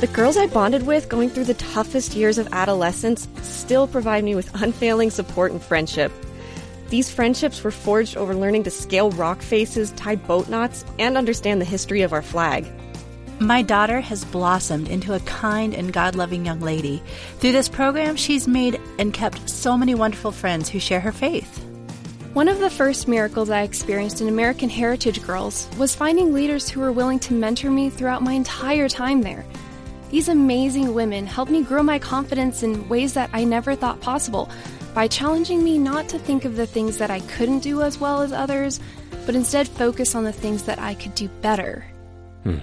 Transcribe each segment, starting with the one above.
The girls I bonded with going through the toughest years of adolescence still provide me with unfailing support and friendship. These friendships were forged over learning to scale rock faces, tie boat knots, and understand the history of our flag. My daughter has blossomed into a kind and God loving young lady. Through this program, she's made and kept so many wonderful friends who share her faith. One of the first miracles I experienced in American Heritage Girls was finding leaders who were willing to mentor me throughout my entire time there. These amazing women helped me grow my confidence in ways that I never thought possible by challenging me not to think of the things that I couldn't do as well as others, but instead focus on the things that I could do better. Hmm.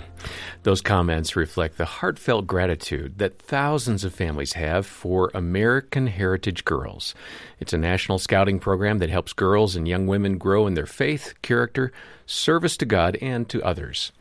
Those comments reflect the heartfelt gratitude that thousands of families have for American Heritage Girls. It's a national scouting program that helps girls and young women grow in their faith, character, service to God, and to others.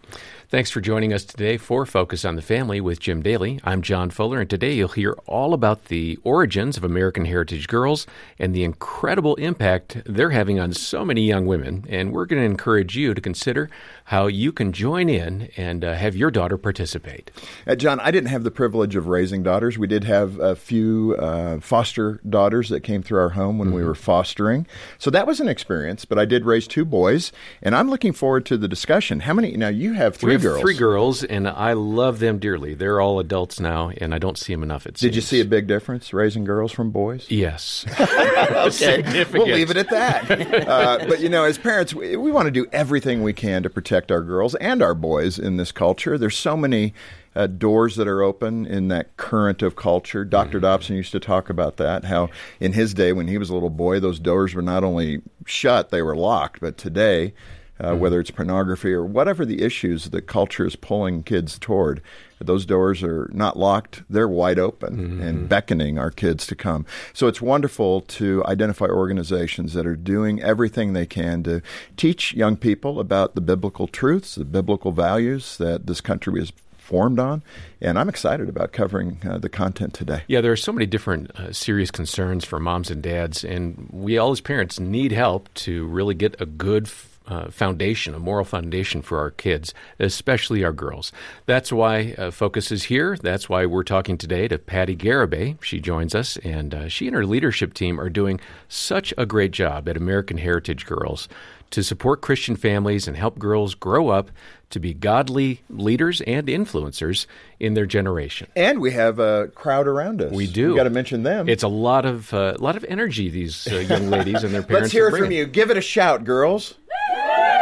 Thanks for joining us today for Focus on the Family with Jim Daly. I'm John Fuller, and today you'll hear all about the origins of American Heritage Girls and the incredible impact they're having on so many young women. And we're going to encourage you to consider how you can join in and uh, have your daughter participate. Uh, John, I didn't have the privilege of raising daughters. We did have a few uh, foster daughters that came through our home when mm-hmm. we were fostering. So that was an experience, but I did raise two boys, and I'm looking forward to the discussion. How many? Now, you have three have girls. Three girls, and I love them dearly. They're all adults now, and I don't see them enough. It did you see a big difference raising girls from boys? Yes. okay, we'll leave it at that. Uh, but you know, as parents, we, we want to do everything we can to protect our girls and our boys in this culture. There's so many. Uh, doors that are open in that current of culture. doctor mm-hmm. Dobson used to talk about that, how in his day, when he was a little boy, those doors were not only shut, they were locked. But today, uh, mm-hmm. whether it's pornography or whatever the issues that culture is pulling kids toward. Those doors are not locked, they're wide open mm-hmm. and beckoning our kids to come. So it's wonderful to identify organizations that are doing everything they can to teach young people about the biblical truths, the biblical values that this country is formed on. And I'm excited about covering uh, the content today. Yeah, there are so many different uh, serious concerns for moms and dads, and we all as parents need help to really get a good uh, foundation, a moral foundation for our kids, especially our girls. That's why uh, Focus is here. That's why we're talking today to Patti Garibay. She joins us, and uh, she and her leadership team are doing such a great job at American Heritage Girls to support Christian families and help girls grow up to be godly leaders and influencers in their generation. And we have a crowd around us. We do. We got to mention them. It's a lot of uh, a lot of energy these uh, young ladies and their parents. Let's hear it from you. Give it a shout, girls.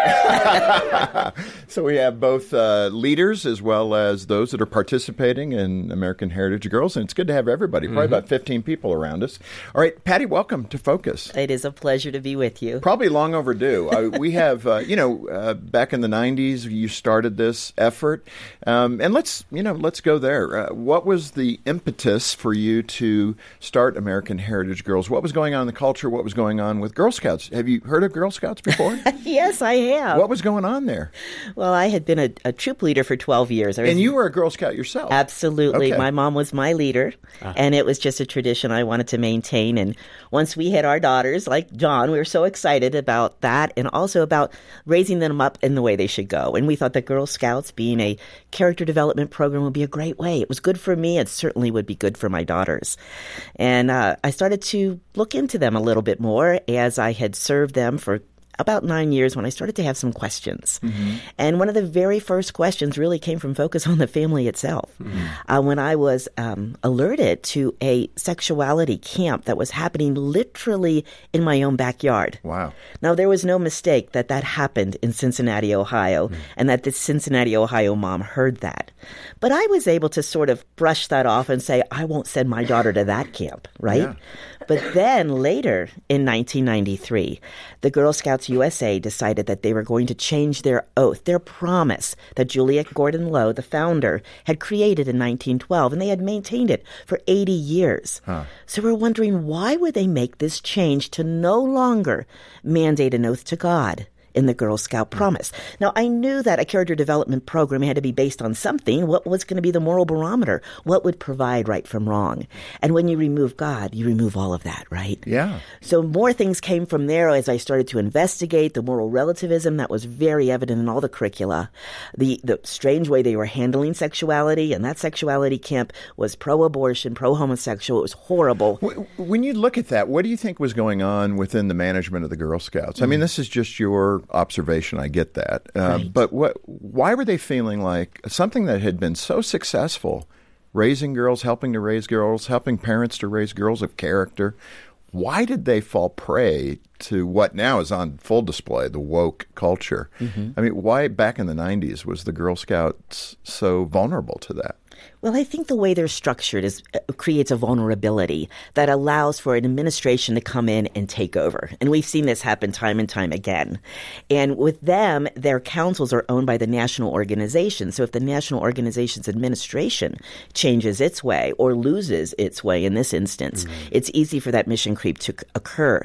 so we have both uh, leaders as well as those that are participating in American Heritage Girls, and it's good to have everybody. Probably mm-hmm. about 15 people around us. All right, Patti, welcome to Focus. It is a pleasure to be with you. Probably long overdue. uh, we have, uh, you know, uh, back in the 90s, you started this effort, um, and let's, you know, let's go there. Uh, what was the impetus for you to start American Heritage Girls? What was going on in the culture? What was going on with Girl Scouts? Have you heard of Girl Scouts before? yes, I have. What was going on there? Well, I had been a, a troop leader for 12 years. Was, and you were a Girl Scout yourself? Absolutely. Okay. My mom was my leader, uh-huh. and it was just a tradition I wanted to maintain. And once we had our daughters, like John, we were so excited about that and also about raising them up in the way they should go. And we thought that Girl Scouts being a character development program would be a great way. It was good for me. It certainly would be good for my daughters. And uh, I started to look into them a little bit more as I had served them for about nine years when I started to have some questions. Mm-hmm. And one of the very first questions really came from focus on the family itself. Mm-hmm. Uh, when I was um, alerted to a sexuality camp that was happening literally in my own backyard. Wow. Now, there was no mistake that that happened in Cincinnati, Ohio, mm-hmm. and that this Cincinnati, Ohio mom heard that. But I was able to sort of brush that off and say, I won't send my daughter to that camp, right? Yeah. But then later in 1993, the Girl Scouts USA decided that they were going to change their oath, their promise that Juliette Gordon Low, the founder, had created in 1912, and they had maintained it for 80 years. Huh. So we're wondering why would they make this change to no longer mandate an oath to God? In the Girl Scout promise. Now, I knew that a character development program had to be based on something. What was going to be the moral barometer? What would provide right from wrong? And when you remove God, you remove all of that, right? Yeah. So more things came from there as I started to investigate the moral relativism that was very evident in all the curricula, the the strange way they were handling sexuality, and that sexuality camp was pro-abortion, pro-homosexual. It was horrible. When you look at that, what do you think was going on within the management of the Girl Scouts? I mean, hmm. this is just your observation. I get that, uh, right. but what? Why were they feeling like something that had been so successful? Raising girls, helping to raise girls, helping parents to raise girls of character why did they fall prey to what now is on full display, the woke culture? Mm-hmm. I mean, why back in the 90s was the Girl Scouts so vulnerable to that? Well, I think the way they're structured is uh, creates a vulnerability that allows for an administration to come in and take over. And we've seen this happen time and time again. And with them, their councils are owned by the national organization. So if the national organization's administration changes its way or loses its way in this instance, mm-hmm. it's easy for that mission creep to occur.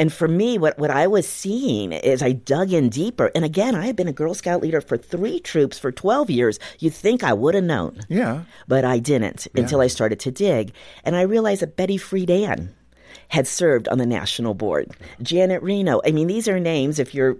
And for me, what, what I was seeing is I dug in deeper. And again, I had been a Girl Scout leader for three troops for 12 years. You'd think I would have known. Yeah. But I didn't yeah. until I started to dig. And I realized that Betty Friedan had served on the national board. Janet Reno. I mean, these are names, if you're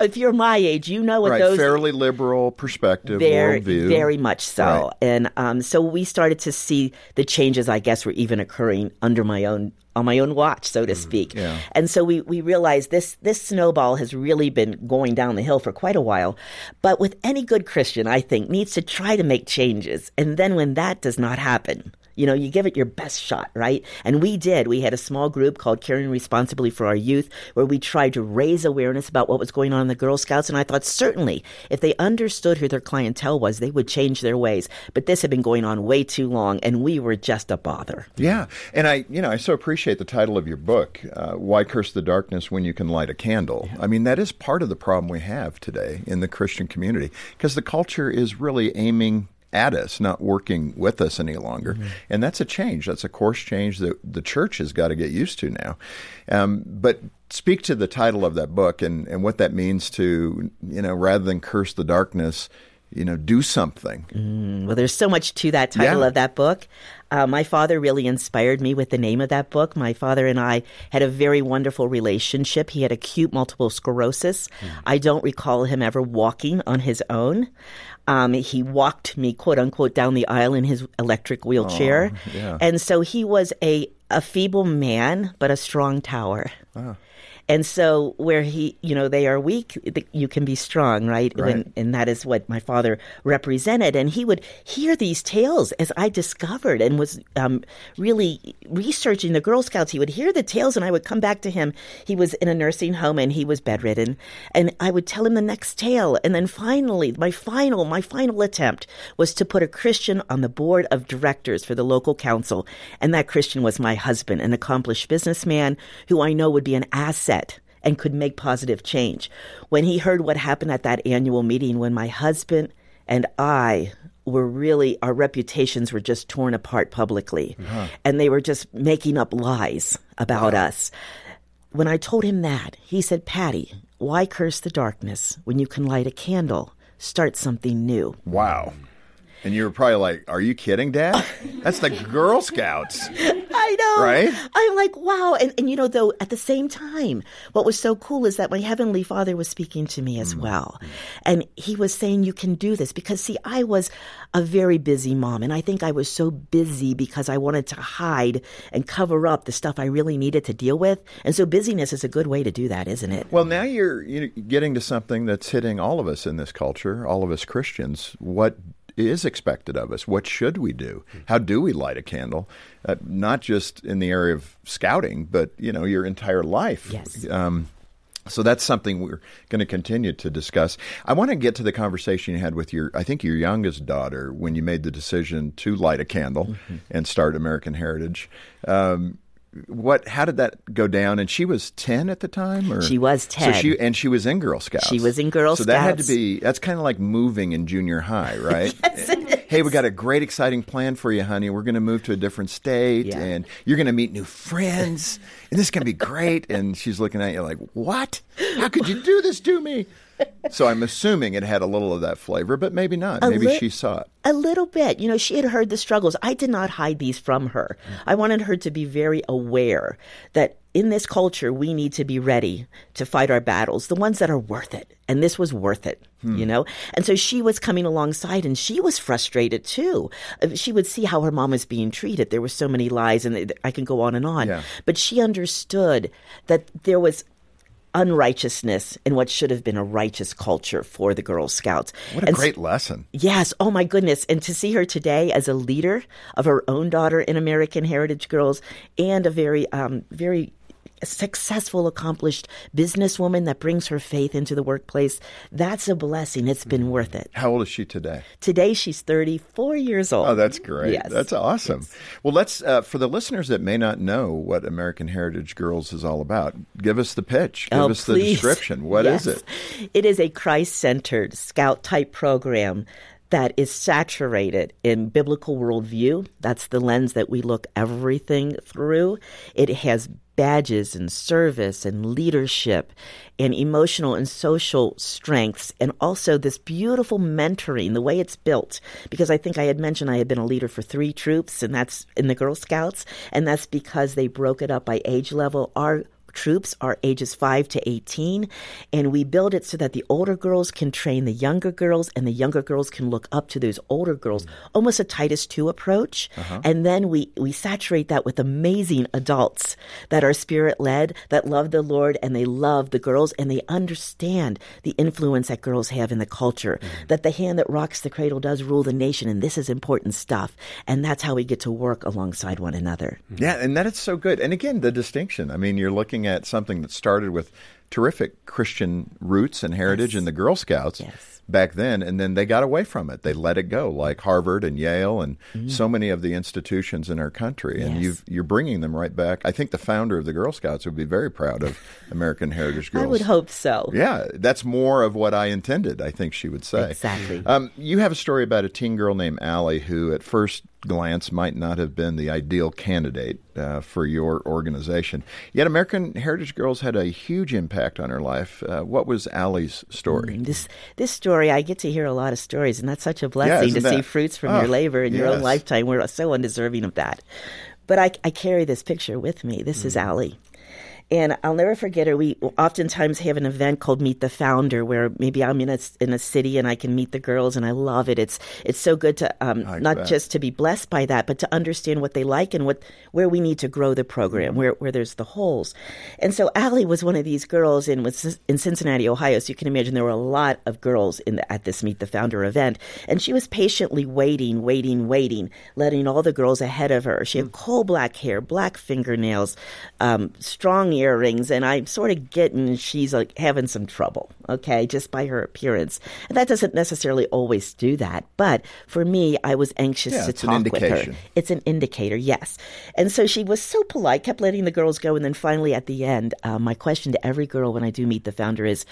if you're my age, you know what right, those fairly liberal perspective, very, worldview. very much so. Right. And um, so we started to see the changes. I guess were even occurring under my own on my own watch, so to mm, speak. Yeah. And so we, we realized this this snowball has really been going down the hill for quite a while. But with any good Christian, I think, needs to try to make changes. And then when that does not happen, you know, you give it your best shot, right? And we did. We had a small group called Caring Responsibly for Our Youth where we tried to raise awareness about what was going on in the Girl Scouts. And I thought certainly if they understood who their clientele was, they would change their ways. But this had been going on way too long and we were just a bother. Yeah. And I, you know, I so appreciate the title of your book, uh, Why Curse the Darkness When You Can Light a Candle. I mean, that is part of the problem we have today in the Christian community because the culture is really aiming at us, not working with us any longer. Mm-hmm. And that's a change. That's a course change that the church has got to get used to now. Um, but speak to the title of that book and, and what that means to, you know, rather than curse the darkness, you know, do something. Mm, well, there's so much to that title yeah. of that book. Uh, my father really inspired me with the name of that book. My father and I had a very wonderful relationship. He had acute multiple sclerosis. Mm. I don't recall him ever walking on his own. Um, he walked me, quote unquote, down the aisle in his electric wheelchair. Oh, yeah. And so he was a, a feeble man, but a strong tower. And so, where he, you know, they are weak, you can be strong, right? right. And, and, that is what my father represented. And he would hear these tales as I discovered and was um, really researching the Girl Scouts. He would hear the tales, and I would come back to him. He was in a nursing home and he was bedridden. And I would tell him the next tale. And then finally, my final, my final attempt was to put a Christian on the board of directors for the local council. And that Christian was my husband, an accomplished businessman who I know would be an asset and could make positive change. When he heard what happened at that annual meeting, when my husband and I were really, our reputations were just torn apart publicly, uh-huh. and they were just making up lies about wow. us. When I told him that, he said, Patti, why curse the darkness when you can light a candle? Start something new. Wow. And you were probably like, "Are you kidding, Dad? That's the Girl Scouts." I know, right? I'm like, wow. And and you know, though, at the same time, what was so cool is that my heavenly Father was speaking to me as mm well, and he was saying, "You can do this." Because see, I was a very busy mom, and I think I was so busy because I wanted to hide and cover up the stuff I really needed to deal with. And so, busyness is a good way to do that, isn't it? Well, now you're, you're getting to something that's hitting all of us in this culture, all of us Christians. What is expected of us. What should we do? How do we light a candle? Uh, not just in the area of scouting, but you know your entire life. Yes. Um, so that's something we're going to continue to discuss. I want to get to the conversation you had with your, I think your youngest daughter, when you made the decision to light a candle mm-hmm. and start American Heritage. Um, what how did that go down and she was 10 at the time or she was 10 so she and she was in girl scouts she was in girl so scouts So that had to be that's kind of like moving in junior high right yes, Hey, we got a great, exciting plan for you, honey. We're going to move to a different state, yeah. and you're going to meet new friends, and this is going to be great. And she's looking at you like, "What? How could you do this to me?" So I'm assuming it had a little of that flavor, but maybe not. A maybe li- she saw it. A little bit. You know, she had heard the struggles. I did not hide these from her. I wanted her to be very aware that in this culture, we need to be ready to fight our battles, the ones that are worth it. And this was worth it, hmm. you know? And so she was coming alongside and she was frustrated too. Uh, she would see how her mom was being treated. There were so many lies, and I can go on and on. Yeah. But she understood that there was unrighteousness in what should have been a righteous culture for the Girl Scouts. What a and great lesson. Yes. Oh my goodness. And to see her today as a leader of her own daughter in American Heritage Girls and a very, um, very successful, accomplished businesswoman that brings her faith into the workplace. That's a blessing. It's been mm-hmm. worth it. How old is she today? Today she's 34 years old. Oh, that's great. Yes. That's awesome. Yes. Well, let's, uh, for the listeners that may not know what American Heritage Girls is all about, give us the pitch. Give oh, us please. the description. What yes. is it? It is a Christ centered scout type program that is saturated in biblical worldview. That's the lens that we look everything through. It has badges and service and leadership and emotional and social strengths and also this beautiful mentoring the way it's built because i think i had mentioned i had been a leader for three troops and that's in the girl scouts and that's because they broke it up by age level our troops are ages 5 to 18 and we build it so that the older girls can train the younger girls and the younger girls can look up to those older girls. Almost a titus 2 approach. Uh-huh. and then we we saturate that with amazing adults that are spirit led that love the lord and they love the girls and they understand the influence that girls have in the culture. Mm-hmm. that the hand that rocks the cradle does rule the nation and this is important stuff. And that's how we get to work alongside one another. Yeah and that is so good. And again the distinction. I mean you're looking at something that started with terrific Christian roots and heritage yes. in the Girl Scouts. Yes back then, and then they got away from it. They let it go, like Harvard and Yale and mm. so many of the institutions in our country. And yes. you are bringing them right back. I think the founder of the Girl Scouts would be very proud of American Heritage Girls. I would hope so. Yeah, that's more of what I intended. I think she would say exactly. Um, you have a story about a teen girl named Allie who, at first glance might not have been the ideal candidate uh, for your organization. Yet American Heritage Girls had a huge impact on her life. Uh, what was Allie's story? Mm, this this story, I get to hear a lot of stories, and that's such a blessing yeah, to that? see fruits from oh, your labor in yes. your own lifetime. We're so undeserving of that. But I, I carry this picture with me. This mm. is Allie. And I'll never forget her. We oftentimes have an event called Meet the Founder, where maybe I'm in a in a city and I can meet the girls, and I love it. It's it's so good to um, not bet. just to be blessed by that, but to understand what they like and what where we need to grow the program, where where there's the holes. And so Allie was one of these girls in was in Cincinnati, Ohio. So you can imagine there were a lot of girls in the, at this Meet the Founder event, and she was patiently waiting, waiting, waiting, letting all the girls ahead of her. She had coal black hair, black fingernails, um, strong earrings, and I'm sort of getting she's like having some trouble, okay, just by her appearance. And that doesn't necessarily always do that, but for me, I was anxious yeah, to talk with her. It's an indicator, yes. And so she was so polite, kept letting the girls go, and then finally at the end, uh, my question to every girl when I do meet the founder is,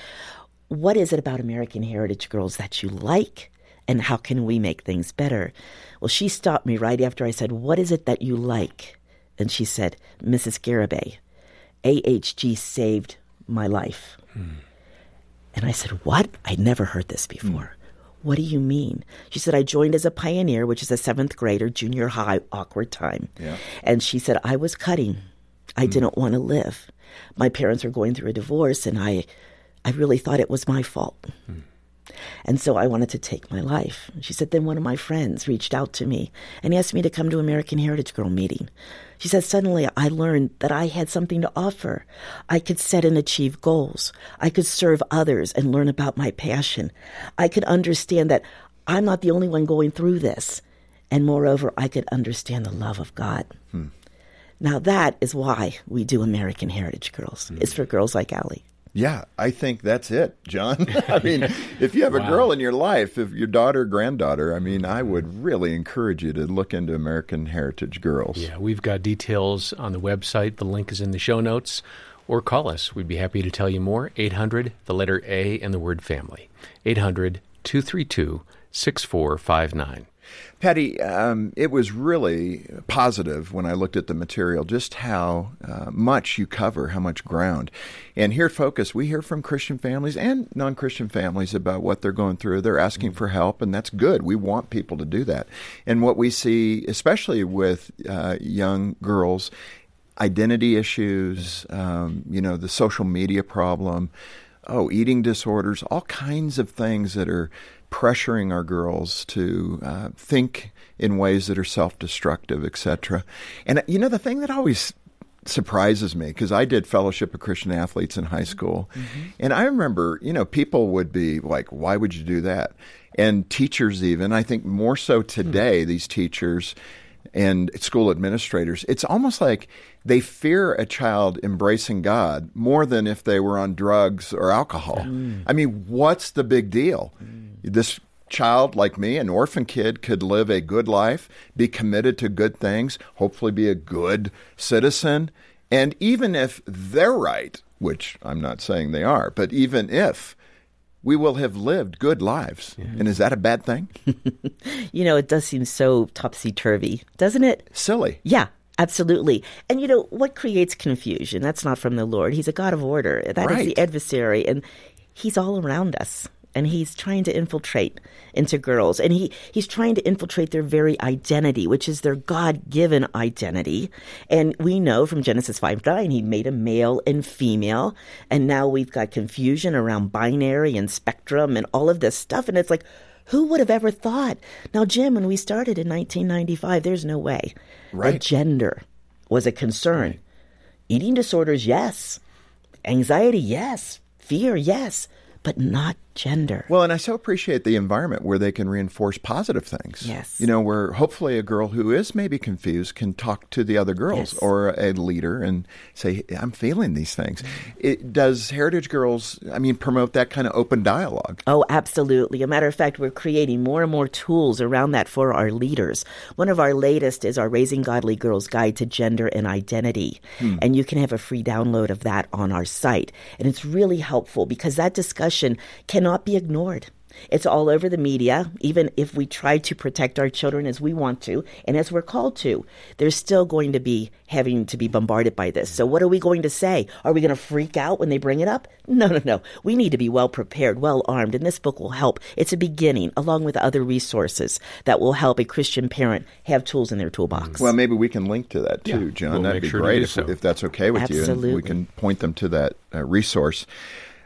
"What is it about American Heritage Girls that you like?" And how can we make things better? Well, she stopped me right after I said, What is it that you like? And she said, Mrs. Garibay, AHG saved my life. Hmm. And I said, What? I'd never heard this before. Hmm. What do you mean? She said, I joined as a pioneer, which is a seventh grader, junior high, awkward time. Yeah. And she said, I was cutting. I hmm. didn't want to live. My parents were going through a divorce, and I, I really thought it was my fault. Hmm. And so I wanted to take my life. She said, then one of my friends reached out to me and asked me to come to American Heritage Girl meeting. She said, suddenly I learned that I had something to offer. I could set and achieve goals. I could serve others and learn about my passion. I could understand that I'm not the only one going through this. And moreover, I could understand the love of God. Hmm. Now that is why we do American Heritage Girls. Hmm. It's for girls like Allie. Yeah, I think that's it, John. I mean, if you have a girl in your life, if your daughter, granddaughter, I mean, I would really encourage you to look into American Heritage Girls. Yeah, we've got details on the website. The link is in the show notes. Or call us. We'd be happy to tell you more. 800, the letter A, and the word family. 800 232 6459. Patti, um, it was really positive when I looked at the material, just how uh, much you cover, how much ground. And here at Focus, we hear from Christian families and non Christian families about what they're going through. They're asking for help, and that's good. We want people to do that. And what we see, especially with uh, young girls, identity issues, um, you know, the social media problem, oh, eating disorders, all kinds of things that are pressuring our girls to uh, think in ways that are self-destructive, etc. And you know, the thing that always surprises me because I did fellowship of Christian athletes in high school, mm-hmm. and I remember, you know, people would be like, "Why would you do that?" And teachers, even I think more so today, mm-hmm. these teachers and school administrators, it's almost like they fear a child embracing God more than if they were on drugs or alcohol. Mm. I mean, what's the big deal? Mm. This child like me, an orphan kid, could live a good life, be committed to good things, hopefully be a good citizen. And even if they're right, which I'm not saying they are, but even if we will have lived good lives. Yeah. And is that a bad thing? you know, it does seem so topsy turvy, doesn't it? Silly. Yeah. Absolutely. And you know, what creates confusion? That's not from the Lord. He's a God of order. That right. is the adversary. And he's all around us and he's trying to infiltrate into girls and he he's trying to infiltrate their very identity which is their god-given identity and we know from genesis 5 9 he made a male and female and now we've got confusion around binary and spectrum and all of this stuff and it's like who would have ever thought now jim when we started in 1995 there's no way right. gender was a concern right. eating disorders yes anxiety yes fear yes but not gender. Well, and I so appreciate the environment where they can reinforce positive things. Yes. You know, where hopefully a girl who is maybe confused can talk to the other girls yes. or a leader and say, I'm feeling these things. Mm-hmm. It, does Heritage Girls, I mean, promote that kind of open dialogue? Oh, absolutely. A matter of fact, we're creating more and more tools around that for our leaders. One of our latest is our Raising Godly Girls Guide to Gender and Identity. Hmm. And you can have a free download of that on our site. And it's really helpful because that discussion can cannot be ignored. It's all over the media, even if we try to protect our children as we want to and as we're called to. They're still going to be having to be bombarded by this. So, what are we going to say? Are we going to freak out when they bring it up? No, no, no. We need to be well prepared, well armed, and this book will help. It's a beginning, along with other resources that will help a Christian parent have tools in their toolbox. Well, maybe we can link to that too, yeah, John. We'll That'd be sure great if, so. if, that's okay with Absolutely. you. And we can point them to that uh, resource.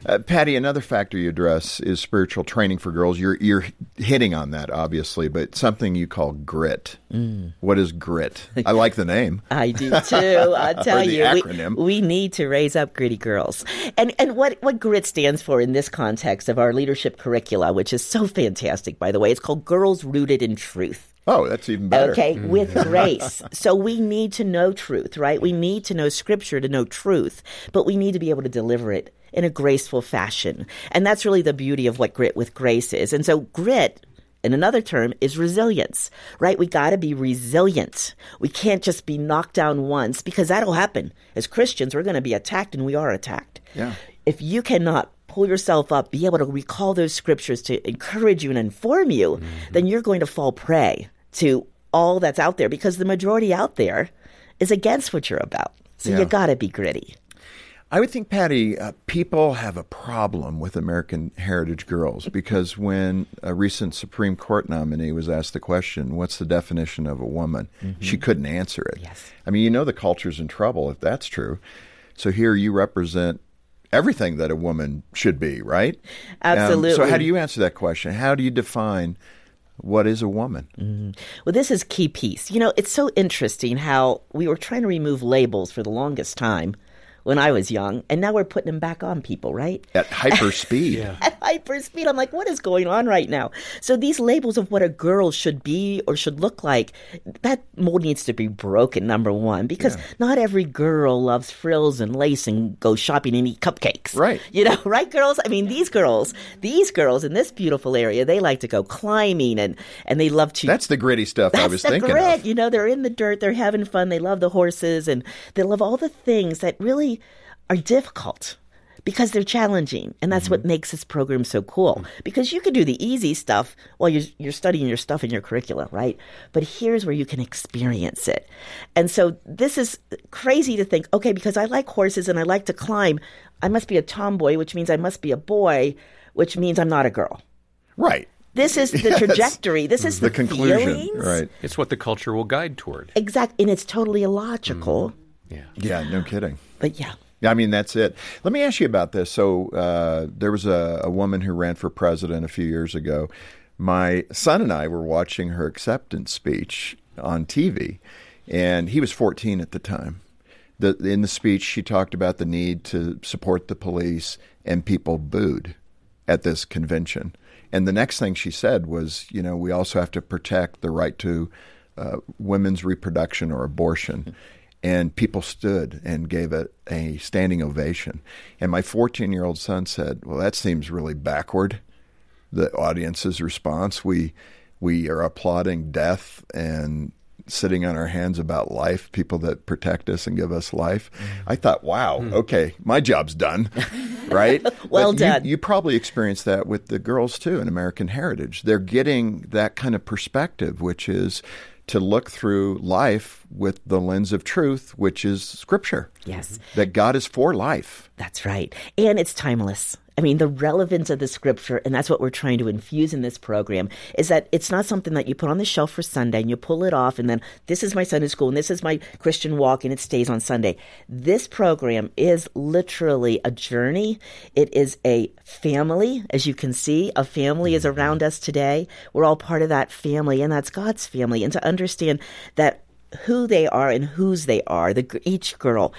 Uh, Patti, another factor you address is spiritual training for girls. You're you're hitting on that obviously, but something you call grit. Mm. What is grit? I like the name. I do too. I tell you, acronym. We, we need to raise up gritty girls. And and what what grit stands for in this context of our leadership curricula, which is so fantastic, by the way, it's called Girls Rooted in Truth. Oh, that's even better. Okay, mm. with grace. so we need to know truth, right? We need to know scripture to know truth, but we need to be able to deliver it in a graceful fashion. And that's really the beauty of what grit with grace is. And so grit in another term is resilience, right? We got to be resilient. We can't just be knocked down once because that'll happen. As Christians, we're going to be attacked and we are attacked. Yeah. If you cannot pull yourself up, be able to recall those scriptures to encourage you and inform you, mm-hmm. then you're going to fall prey to all that's out there because the majority out there is against what you're about. So yeah. you got to be gritty. I would think, Patti, uh, people have a problem with American Heritage Girls because when a recent Supreme Court nominee was asked the question, What's the definition of a woman? Mm-hmm. she couldn't answer it. Yes. I mean, you know, the culture's in trouble if that's true. So here you represent everything that a woman should be, right? Absolutely. Um, so, how do you answer that question? How do you define what is a woman? Mm-hmm. Well, this is key piece. You know, it's so interesting how we were trying to remove labels for the longest time when I was young, and now we're putting them back on people, right? At hyper speed. yeah. At hyper speed. I'm like, what is going on right now? So these labels of what a girl should be or should look like, that mold needs to be broken, number one, because yeah. not every girl loves frills and lace and goes shopping and eat cupcakes. Right. You know, right, girls? I mean, these girls, these girls in this beautiful area, they like to go climbing and, and they love to. That's the gritty stuff I was thinking grit. of. You know, they're in the dirt, they're having fun, they love the horses, and they love all the things that really are difficult because they're challenging. And that's mm-hmm. what makes this program so cool. Mm-hmm. Because you can do the easy stuff while you're, you're studying your stuff in your curriculum, right? But here's where you can experience it. And so this is crazy to think, okay, because I like horses and I like to climb, I must be a tomboy, which means I must be a boy, which means I'm not a girl. Right. This is the trajectory. This is the, the conclusion. Feelings. Right. It's what the culture will guide toward. Exactly. And it's totally illogical. Mm. Yeah. Yeah, no kidding. But yeah. I mean, that's it. Let me ask you about this. So, uh, there was a, a woman who ran for president a few years ago. My son and I were watching her acceptance speech on TV, and he was 14 at the time. The, in the speech, she talked about the need to support the police, and people booed at this convention. And the next thing she said was, you know, we also have to protect the right to uh, women's reproduction or abortion and people stood and gave it a standing ovation. And my 14 year old son said, Well, that seems really backward. The audience's response we we are applauding death and sitting on our hands about life, people that protect us and give us life. I thought, wow, mm. okay, my job's done, right? well but done. You, you, probably experienced that with the girls too in American Heritage. They're getting that kind of perspective, which is to look through life with the lens of truth, which is Scripture. Yes. That God is for life. That's right. And it's timeless. I mean, the relevance of the scripture, and that's what we're trying to infuse in this program, is that it's not something that you put on the shelf for Sunday and you pull it off, and then this is my Sunday school and this is my Christian walk, and it stays on Sunday. This program is literally a journey. It is a family, as you can see. A family is mm-hmm. around us today. We're all part of that family, and that's God's family. And to understand that who they are and whose they are, the, each girl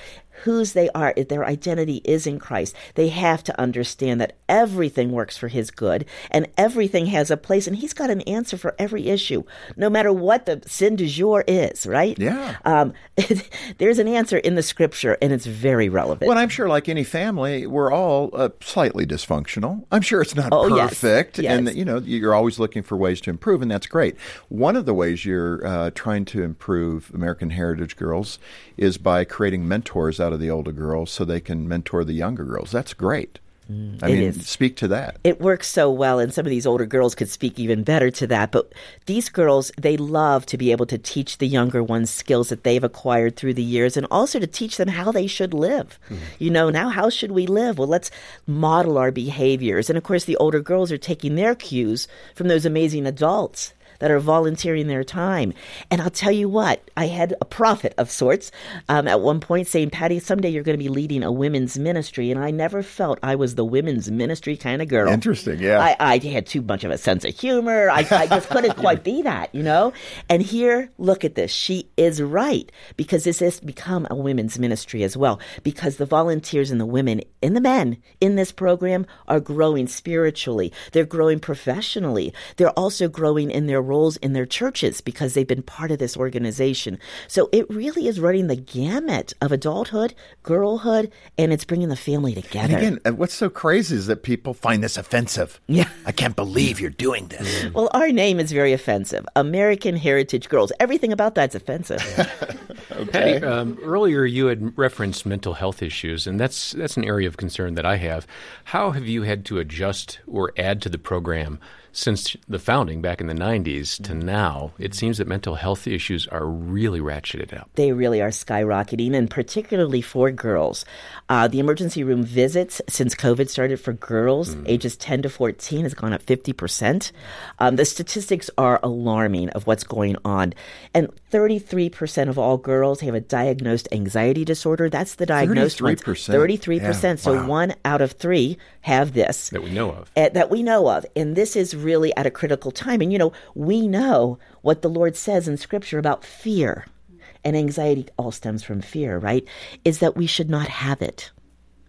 whose they are, their identity is in Christ, they have to understand that everything works for His good and everything has a place, and He's got an answer for every issue, no matter what the sin du jour is, right? Yeah. Um, there's an answer in the Scripture, and it's very relevant. Well, I'm sure, like any family, we're all uh, slightly dysfunctional. I'm sure it's not oh, perfect, yes. Yes. and you know you're always looking for ways to improve, and that's great. One of the ways you're uh, trying to improve American Heritage Girls is by creating mentors out of the older girls so they can mentor the younger girls. That's great. Mm, I mean, is. speak to that. It works so well, and some of these older girls could speak even better to that. But these girls, they love to be able to teach the younger ones skills that they've acquired through the years and also to teach them how they should live. Mm. You know, now how should we live? Well, let's model our behaviors. And of course, the older girls are taking their cues from those amazing adults that are volunteering their time. And I'll tell you what, I had a prophet of sorts um, at one point saying, Patti, someday you're going to be leading a women's ministry. And I never felt I was the women's ministry kind of girl. Interesting, yeah. I, I had too much of a sense of humor. I, I just couldn't quite be that, you know? And here, look at this. She is right because this has become a women's ministry as well because the volunteers and the women and the men in this program are growing spiritually. They're growing professionally. They're also growing in their roles in their churches because they've been part of this organization. So it really is running the gamut of adulthood, girlhood, and it's bringing the family together. And again, uh, what's so crazy is that people find this offensive. Yeah. I can't believe you're doing this. well, our name is very offensive. American Heritage Girls. Everything about that's offensive. okay. Patti, um, earlier you had referenced mental health issues, and that's that's an area of concern that I have. How have you had to adjust or add to the program since the founding back in the 90s to now, it seems that mental health issues are really ratcheted up. They really are skyrocketing, and particularly for girls. Uh, the emergency room visits since COVID started for girls mm. ages 10 to 14 has gone up 50%. Um, the statistics are alarming of what's going on. And 33% of all girls have a diagnosed anxiety disorder. That's the diagnosed 33%. ones. 33%. Yeah. So wow. one out of three have this. That we know of. Uh, that we know of. And this is really at a critical time. And, you know, we know what the Lord says in Scripture about fear. And anxiety all stems from fear, right? Is that we should not have it.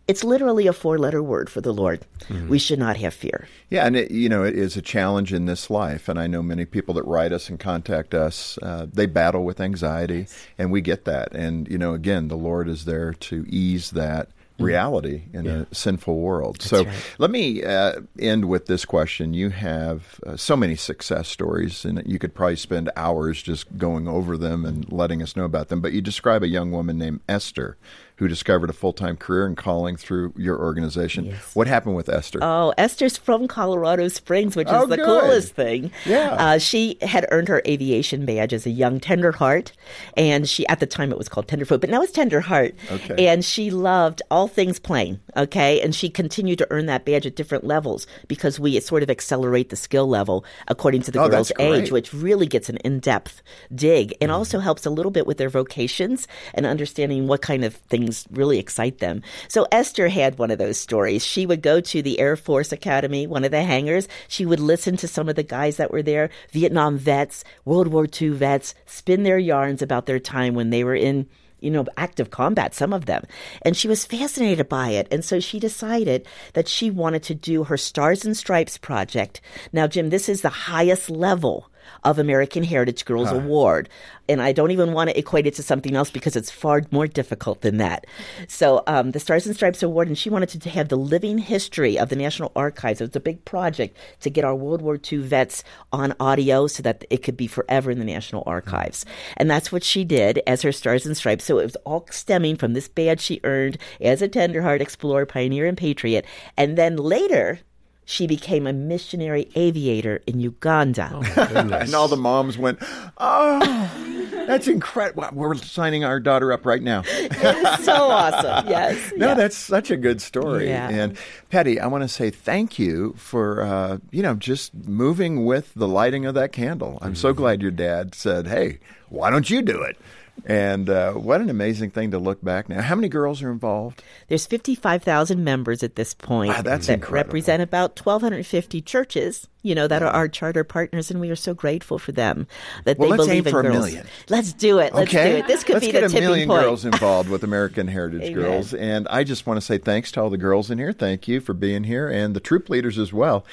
It's literally a four letter word for the Lord. Mm-hmm. We should not have fear. Yeah, and it, you know, it is a challenge in this life. And I know many people that write us and contact us, uh, they battle with anxiety, yes. and we get that. And, you know, again, the Lord is there to ease that. Reality in yeah. a sinful world. That's so right. let me uh, end with this question. You have uh, so many success stories, and you could probably spend hours just going over them and letting us know about them. But you describe a young woman named Esther who discovered a full time career and calling through your organization. Yes. What happened with Esther? Oh, Esther's from Colorado Springs, which is oh, the good. coolest thing. Yeah. Uh, she had earned her aviation badge as a young tender heart, and she, at the time it was called Tenderfoot, but now it's Tender Heart. Okay. And she loved all things plane, okay? And she continued to earn that badge at different levels because we sort of accelerate the skill level according to the oh, girl's age, which really gets an in depth dig and mm. also helps a little bit with their vocations and understanding what kind of things really excite them. So Esther had one of those stories. She would go to the Air Force Academy, one of the hangars. She would listen to some of the guys that were there, Vietnam vets, World War II vets, spin their yarns about their time when they were in you know, active combat, some of them. And she was fascinated by it. And so she decided that she wanted to do her Stars and Stripes project. Now, Jim, this is the highest level of American Heritage Girls huh. Award. And I don't even want to equate it to something else because it's far more difficult than that. So, um, the Stars and Stripes Award, and she wanted to have the living history of the National Archives. It was a big project to get our World War II vets on audio so that it could be forever in the National Archives. And that's what she did as her Stars and Stripes. So, it was all stemming from this badge she earned as a Tenderheart Explorer, Pioneer, and Patriot. And then later, she became a missionary aviator in Uganda. Oh and all the moms went, Oh, that's incredible. We're signing our daughter up right now. it's so awesome. Yes. No, yeah. that's such a good story. Yeah. And Patti, I want to say thank you for, uh, you know, just moving with the lighting of that candle. I'm mm-hmm. so glad your dad said, Hey, why don't you do it? And uh, what an amazing thing to look back now. How many girls are involved? There's 55,000 members at this point wow, that's that incredible. represent about 1,250 churches, you know, that are our charter partners, and we are so grateful for them that well, they let's believe aim in girls. A million. Let's do it. Let's okay. do it. This could let's be get the a tipping million point. girls involved with American Heritage Girls. And I just want to say thanks to all the girls in here. Thank you for being here and the troop leaders as well.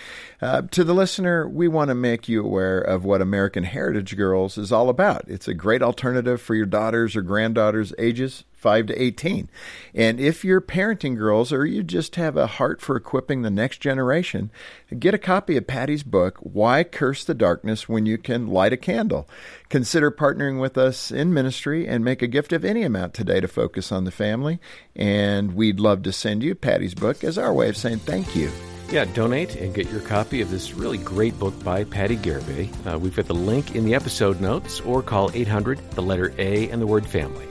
Uh, to the listener, we want to make you aware of what American Heritage Girls is all about. It's a great alternative for your daughters or granddaughters ages 5 to 18. And if you're parenting girls or you just have a heart for equipping the next generation, get a copy of Patti's book, Why Curse the Darkness When You Can Light a Candle. Consider partnering with us in ministry and make a gift of any amount today to focus on the family. And we'd love to send you Patti's book as our way of saying thank you. Yeah, donate and get your copy of this really great book by Patti Garibay. Uh, we've got the link in the episode notes or call 800, the letter A, and the word family.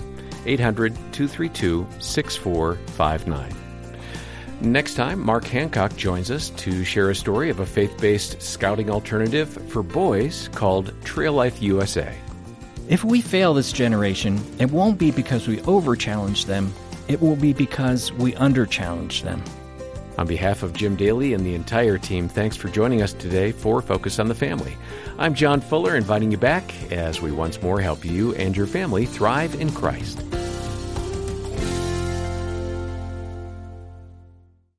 800 232 6459. Next time, Mark Hancock joins us to share a story of a faith based scouting alternative for boys called Trail Life USA. If we fail this generation, it won't be because we over challenge them, it will be because we under challenge them. On behalf of Jim Daly and the entire team, thanks for joining us today for Focus on the Family. I'm John Fuller, inviting you back as we once more help you and your family thrive in Christ.